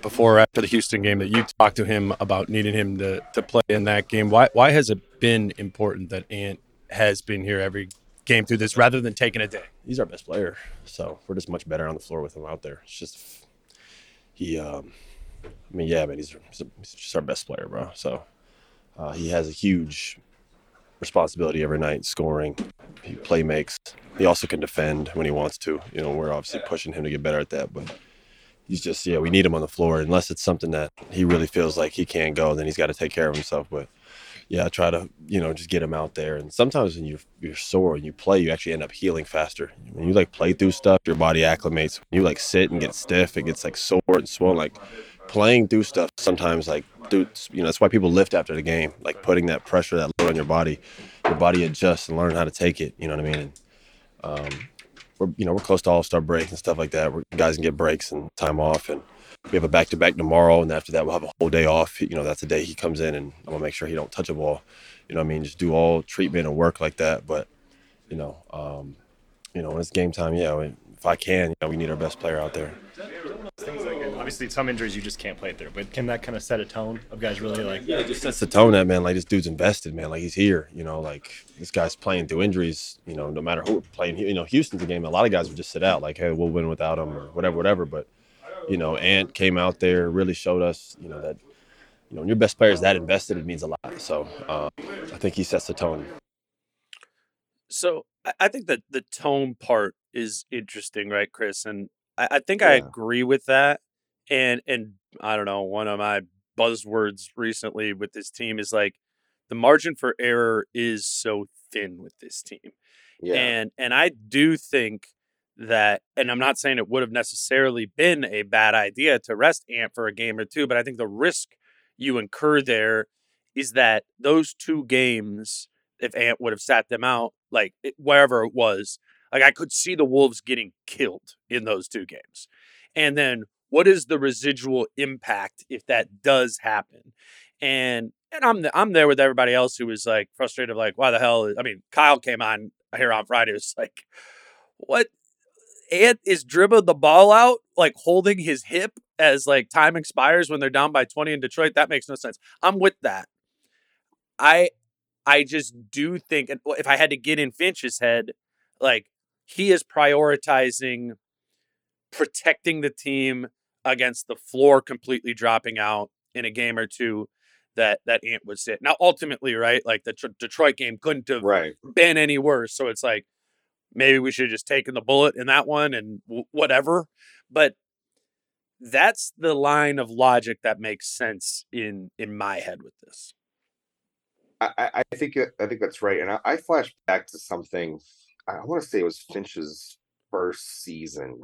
F: before or after the Houston game that you talked to him about needing him to, to play in that game. Why why has it been important that Ant has been here every game through this rather than taking a day?
J: he's our best player. So we're just much better on the floor with him out there. It's just he. um I mean, yeah, man, he's, he's, he's just our best player, bro. So Uh, he has a huge responsibility every night, scoring. He play makes. He also can defend when he wants to. You know, we're obviously pushing him to get better at that, but he's just yeah, we need him on the floor unless it's something that he really feels like he can't go, then he's got to take care of himself. But yeah, I try to you know just get him out there. And sometimes when you're you're sore and you play, you actually end up healing faster. When you like play through stuff, your body acclimates. When you like sit and get stiff, it gets like sore and swollen. Like playing through stuff sometimes like through you know that's why people lift after the game, like putting that pressure, that load on your body. Your body adjusts and learn how to take it. You know what I mean? And, um, we're you know we're close to all star break and stuff like that. Where guys can get breaks and time off, and we have a back to back tomorrow, and after that we'll have a whole day off. You know that's the day he comes in, and I'm gonna make sure he don't touch a ball. You know what I mean? Just do all treatment and work like that. But you know, um, you know when it's game time, yeah. If I can, you know, we need our best player out there.
K: Like obviously some injuries you just can't play through, but can that kind of set a tone of guys really like?
J: Yeah, it just sets the tone that man, like this dude's invested, man. Like he's here, you know, like this guy's playing through injuries. You know, no matter who we're playing, you know, Houston's a game. A lot of guys would just sit out, like, hey, we'll win without him or whatever, whatever. But you know, Ant came out there, really showed us, you know, that you know, when your best player is that invested, it means a lot. So uh, I think he sets the tone.
B: So I think that the tone part is interesting, right, Chris? And I, I think I agree with that. And and I don't know, one of my buzzwords recently with this team is like the margin for error is so thin with this team.
C: Yeah.
B: And and I do think that and I'm not saying it would have necessarily been a bad idea to rest Ant for a game or two, but I think the risk you incur there is that those two games, if Ant would have sat them out, like it, wherever it was, like I could see the Wolves getting killed in those two games. And then what is the residual impact if that does happen? And and I'm th- I'm there with everybody else who was like frustrated, like why the hell? I mean, Kyle came on here on Friday. Was like, what? Ant is dribbling the ball out, like holding his hip as like time expires when they're down by 20 in Detroit. That makes no sense. I'm with that. I I just do think if I had to get in Finch's head, like he is prioritizing protecting the team against the floor completely dropping out in a game or two that that Ant would sit. Now ultimately, right, like the Tr- Detroit game couldn't have
C: right.
B: been any worse. So it's like maybe we should have just taken the bullet in that one and w- whatever. But that's the line of logic that makes sense in in my head with this.
C: I, I I think I think that's right, and I, I flash back to something. I want to say it was Finch's first season,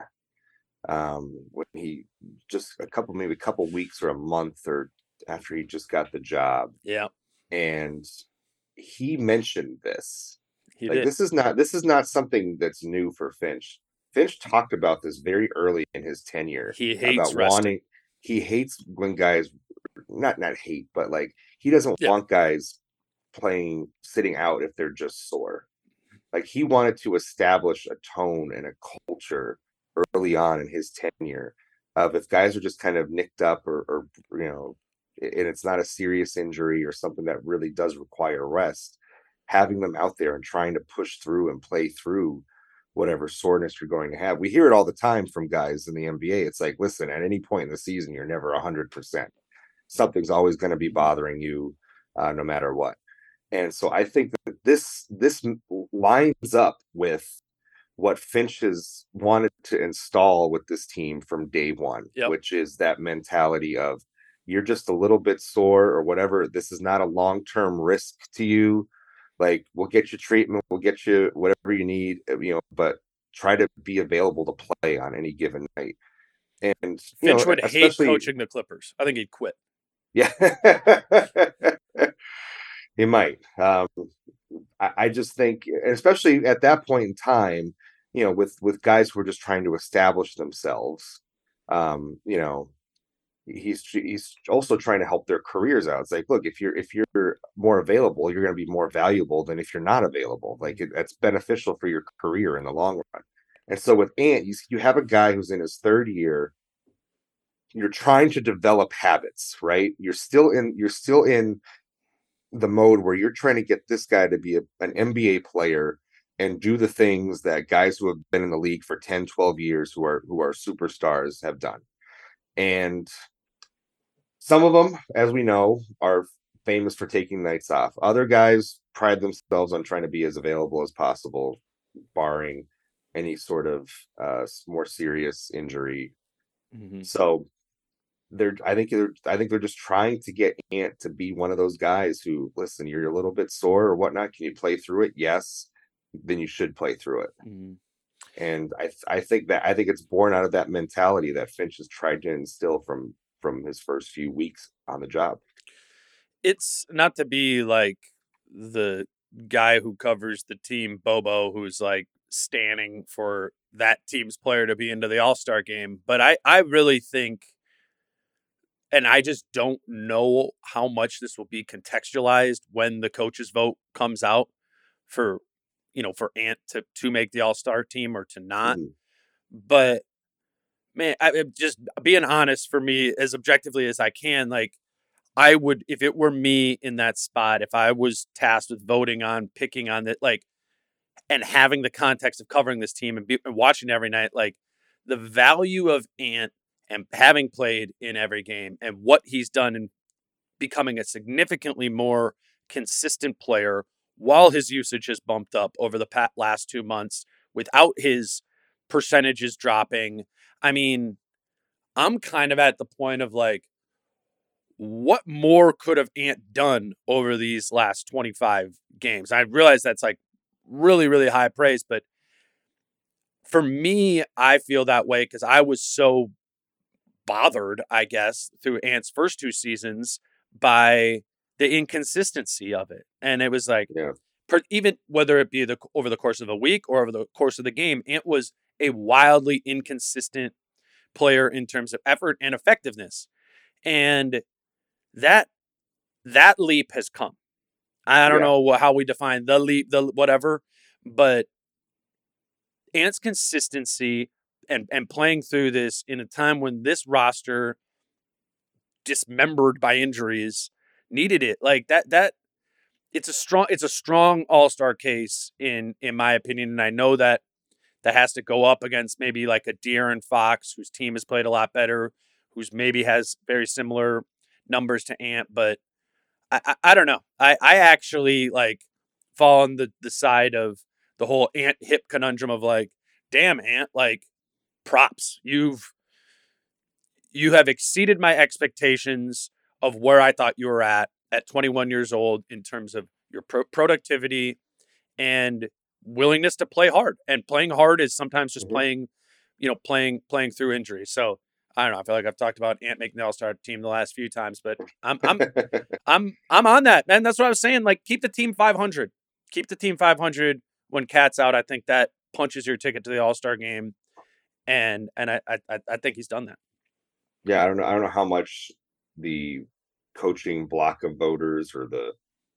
C: um, when he just a couple, maybe a couple weeks or a month or after he just got the job,
B: Yeah,
C: and he mentioned this.
B: he
C: like
B: did.
C: this is not this is not something that's new for Finch. Finch talked about this very early in his tenure.
B: He hates
C: about
B: resting.
C: wanting. He hates when guys, not not hate, but like he doesn't
B: Yeah.
C: want guys playing sitting out if they're just sore. Like he wanted to establish a tone and a culture early on in his tenure of if guys are just kind of nicked up or, or you know, and it's not a serious injury or something that really does require rest, having them out there and trying to push through and play through whatever soreness you're going to have. We hear it all the time from guys in the NBA. It's like, listen, at any point in the season, you're never 100%. Something's always going to be bothering you uh, no matter what. And so I think that this this lines up with what Finch has wanted to install with this team from day one,
B: Yep.
C: which is that mentality of you're just a little bit sore or whatever. This is not a long term risk to you. Like we'll get you treatment, we'll get you whatever you need, uh, you know, but try to be available to play on any given night. And
B: Finch
C: know,
B: would hate coaching the Clippers. I think he'd quit.
C: yeah. he might. Um, I, I just think, especially at that point in time, you know, with with guys who are just trying to establish themselves, um, you know, he's he's also trying to help their careers out. It's like, look, if you're if you're more available, you're going to be more valuable than if you're not available. Like it, that's beneficial for your career in the long run. And so with Ant, you, you have a guy who's in his third year you're trying to develop habits right you're still in you're still in the mode where you're trying to get this guy to be a, an nba player and do the things that guys who have been in the league for 10 12 years who are who are superstars have done and some of them as we know are famous for taking nights off. Other guys pride themselves on trying to be as available as possible, barring any sort of uh, more serious injury.
B: Mhm.
C: So they're I think they're I think they're just trying to get Ant to be one of those guys who listen, you're a little bit sore or whatnot. Can you play through it? Yes. Then you should play through it.
B: Mhm.
C: And I I think that I think it's born out of that mentality that Finch has tried to instill from from his first few weeks on the job.
B: It's not to be like the guy who covers the team, Bobo, who's like standing for that team's player to be into the All Star game, but I I really think, and I just don't know how much this will be contextualized when the coaches vote comes out for you know for Ant to to make the All Star team or to not.
C: Mhm.
B: But man, I just being honest for me as objectively as I can, like I would if it were me in that spot, if I was tasked with voting on picking on it, like and having the context of covering this team and, be, and watching every night, like the value of Ant and having played in every game and what he's done in becoming a significantly more consistent player while his usage has bumped up over the last two months without his percentages dropping. I mean, I'm kind of at the point of like, what more could have Ant done over these last 25 games? I realize that's like really, really high praise, but for me, I feel that way because I was so bothered, I guess, through Ant's first two seasons by the inconsistency of it. And it was like,
C: Yeah.
B: per, even whether it be the over the course of a week or over the course of the game, Ant was a wildly inconsistent player in terms of effort and effectiveness. And that that leap has come. I don't
C: Yeah.
B: know how we define the leap, the whatever, but Ant's consistency and and playing through this in a time when this roster dismembered by injuries needed it like that that it's a strong it's a strong all-star case in in my opinion and I know that that has to go up against maybe like De'Aaron Fox whose team has played a lot better who's maybe has very similar numbers to Ant but I I, I don't know. I I actually like fall on the the side of the whole Ant hip conundrum of like damn Ant like props you've you have exceeded my expectations of where I thought you were at at 21 years old in terms of your pro- productivity and willingness to play hard. And playing hard is sometimes just
C: Mhm.
B: playing, you know, playing playing through injury. So I don't know. I feel like I've talked about Ant making the All Star team the last few times, but I'm I'm I'm I'm on that, man. That's what I was saying. Like, keep the team 500. Keep the team 500 when KAT's out. I think that punches your ticket to the All Star game, and and I, I I- think he's done that.
C: yeah, I don't know. I don't know how much the coaching block of voters or the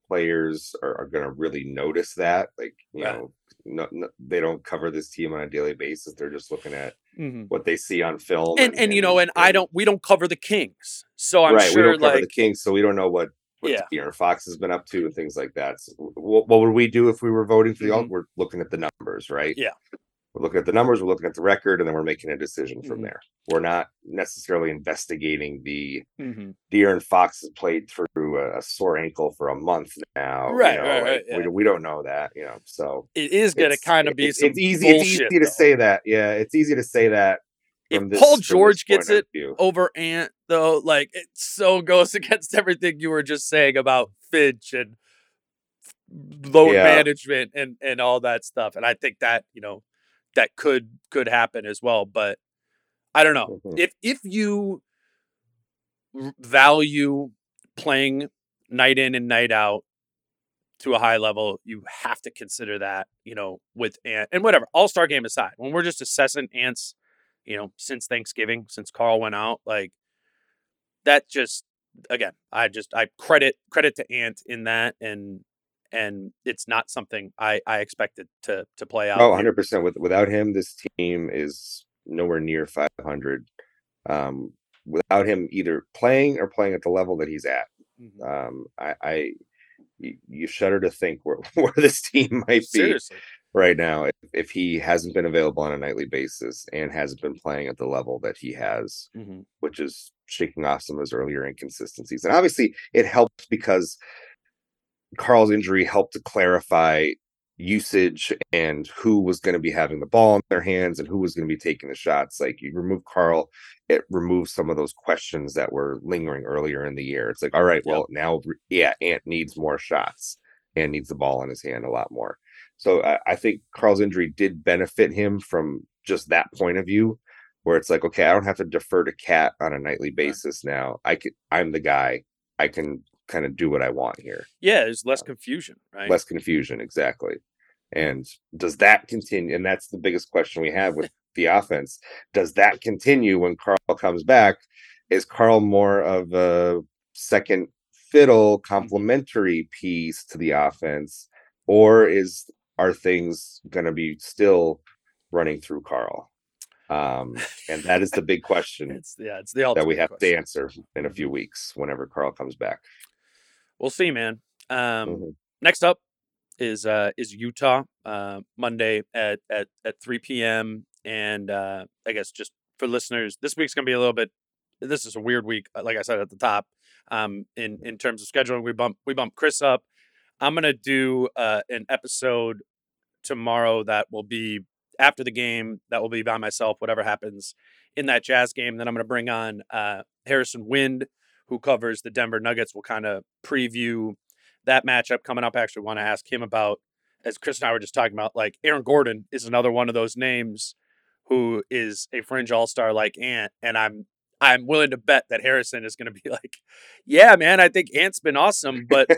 C: players are, are going to really notice that. Like, you
B: Right.
C: know, no, no, they don't cover this team on a daily basis. They're just looking at
B: Mhm.
C: what they see on film.
B: And and you know, and I don't we don't cover the Kings, so I'm
C: right, we
B: sure
C: don't cover
B: like
C: the Kings, so we don't know what what
B: Yeah.
C: De'Aaron Fox has been up to and things like that. So what, what would we do if we were voting for the? all
B: Mhm.
C: We're looking at the numbers, right?
B: Yeah.
C: We're looking at the numbers. We're looking at the record, and then we're making a decision from
B: Mhm.
C: there. We're not necessarily investigating the
B: Mhm.
C: and Fox has played through a, a sore ankle for a month now. you
B: Right,
C: know,
B: right, right,
C: We,
B: yeah.
C: we don't know that, you know. So
B: it is gonna kind of be
C: it's,
B: some
C: it's easy. It's
B: bullshit,
C: easy to
B: though.
C: say that. Yeah, it's easy to say that.
B: If
C: this-
B: Paul George gets it over Ant, though, like it so goes against everything you were just saying about Finch and load
C: Yeah.
B: management and and all that stuff. And I think that you know that could could happen as well. But I don't know
C: Mhm.
B: if if you value playing night in and night out to a high level, you have to consider that, you know, with Ant and whatever, all star game aside, when we're just assessing Ant's, you know, since Thanksgiving, since Karl went out, like that just again, I just I credit credit to Ant in that and and it's not something I I expected to to play out.
C: Oh, 100 percent. With without him, this team is nowhere near 500. Um, without him either playing or playing at the level that he's at,
B: Mhm.
C: um, I, I you, you shudder to think where, where this team might be.
B: Seriously.
C: right now if, if he hasn't been available on a nightly basis and hasn't been playing at the level that he has,
B: mm-hmm.
C: which is shaking off some of his earlier inconsistencies. And obviously, it helps because Karl's injury helped to clarify usage and who was going to be having the ball in their hands and who was going to be taking the shots. Like you remove Karl, it removes some of those questions that were lingering earlier in the year. It's like, all right, well, now, yeah, Ant needs more shots and needs the ball in his hand a lot more. So I, I think Karl's injury did benefit him from just that point of view, where it's like, okay, I don't have to defer to KAT on a nightly basis now. I can, I'm the guy. I can kind of do what I want here.
B: Yeah, there's less confusion, right?
C: Less confusion, exactly. And does that continue? And that's the biggest question we have with the offense. Does that continue when Karl comes back? Is Karl more of a second fiddle complementary piece to the offense? Or is are things gonna be still running through Karl? Um, and that is the big question.
B: it's yeah, it's the
C: that we have
B: question.
C: to answer in a few weeks whenever Karl comes back.
B: We'll see, man. Um,
C: mm-hmm.
B: Next up is uh, is Utah uh, Monday at, at at 3 p.m. And uh, I guess just for listeners, this week's gonna be a little bit. This is a weird week, uh, like I said at the top. Um, in in terms of scheduling, we bump we bump Chris up. I'm gonna do uh, an episode tomorrow that will be after the game. That will be by myself. Whatever happens in that Jazz game, then I'm gonna bring on uh, Harrison Wind who covers the Denver Nuggets, will kind of preview that matchup coming up. I actually want to ask him about, as Chris and I were just talking about, like Aaron Gordon is another one of those names who is a fringe all star like Ant, and I'm I'm willing to bet that Harrison is going to be like, yeah, man, I think Ant's been awesome, but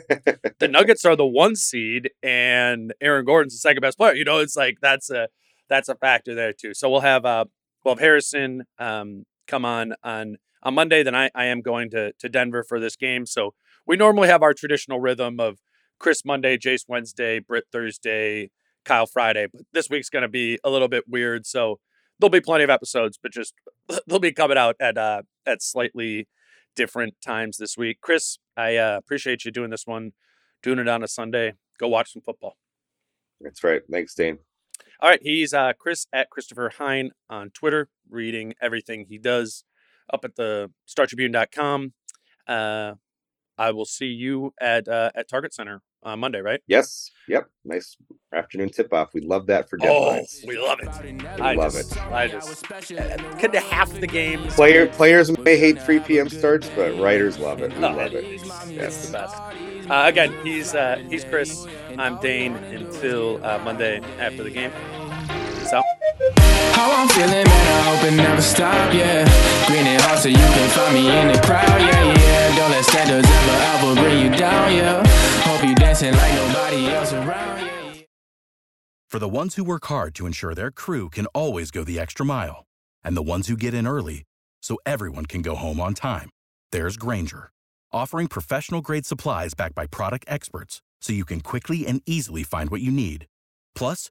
B: the Nuggets are the one seed, and Aaron Gordon's the second best player. You know, it's like that's a that's a factor there too. So we'll have uh we'll have Harrison um come on on on Monday, then I, I am going to to Denver for this game. So we normally have our traditional rhythm of Chris Monday, Jace Wednesday, Britt Thursday, Kyle Friday. But this week's going to be a little bit weird. So there'll be plenty of episodes, but just they'll be coming out at uh, at slightly different times this week. Chris, I uh, appreciate you doing this one, doing it on a Sunday. Go watch some football.
C: That's right. Thanks, Dane.
B: All right, he's uh, Chris at Christopher Hine on Twitter, reading everything he does up at the StarTribune.com. Uh, I will see you at uh, at Target Center on Monday, right?
C: Yes. Yep. Nice afternoon tip off. We love that for
B: deadlines. Oh, we love it.
C: We
B: I
C: love
B: just,
C: it.
B: I just could half the games.
C: Player players may hate 3 p.m. starts, but writers love it. We
B: No,
C: love it.
B: It's
C: Yes.
B: the best. Uh, again, he's uh, he's Chris. I'm Dane. Until uh, Monday after the game. Peace out.
A: How I'm feeling, man, I hope it never stop, yeah. Green and hot so you can find me in the crowd, yeah, yeah. Don't let standards ever, ever bring you down, yeah. Hope you dancing like nobody else around, yeah.
L: For the ones who work hard to ensure their crew can always go the extra mile, and the ones who get in early so everyone can go home on time, there's Grainger, offering professional grade supplies backed by product experts so you can quickly and easily find what you need. Plus,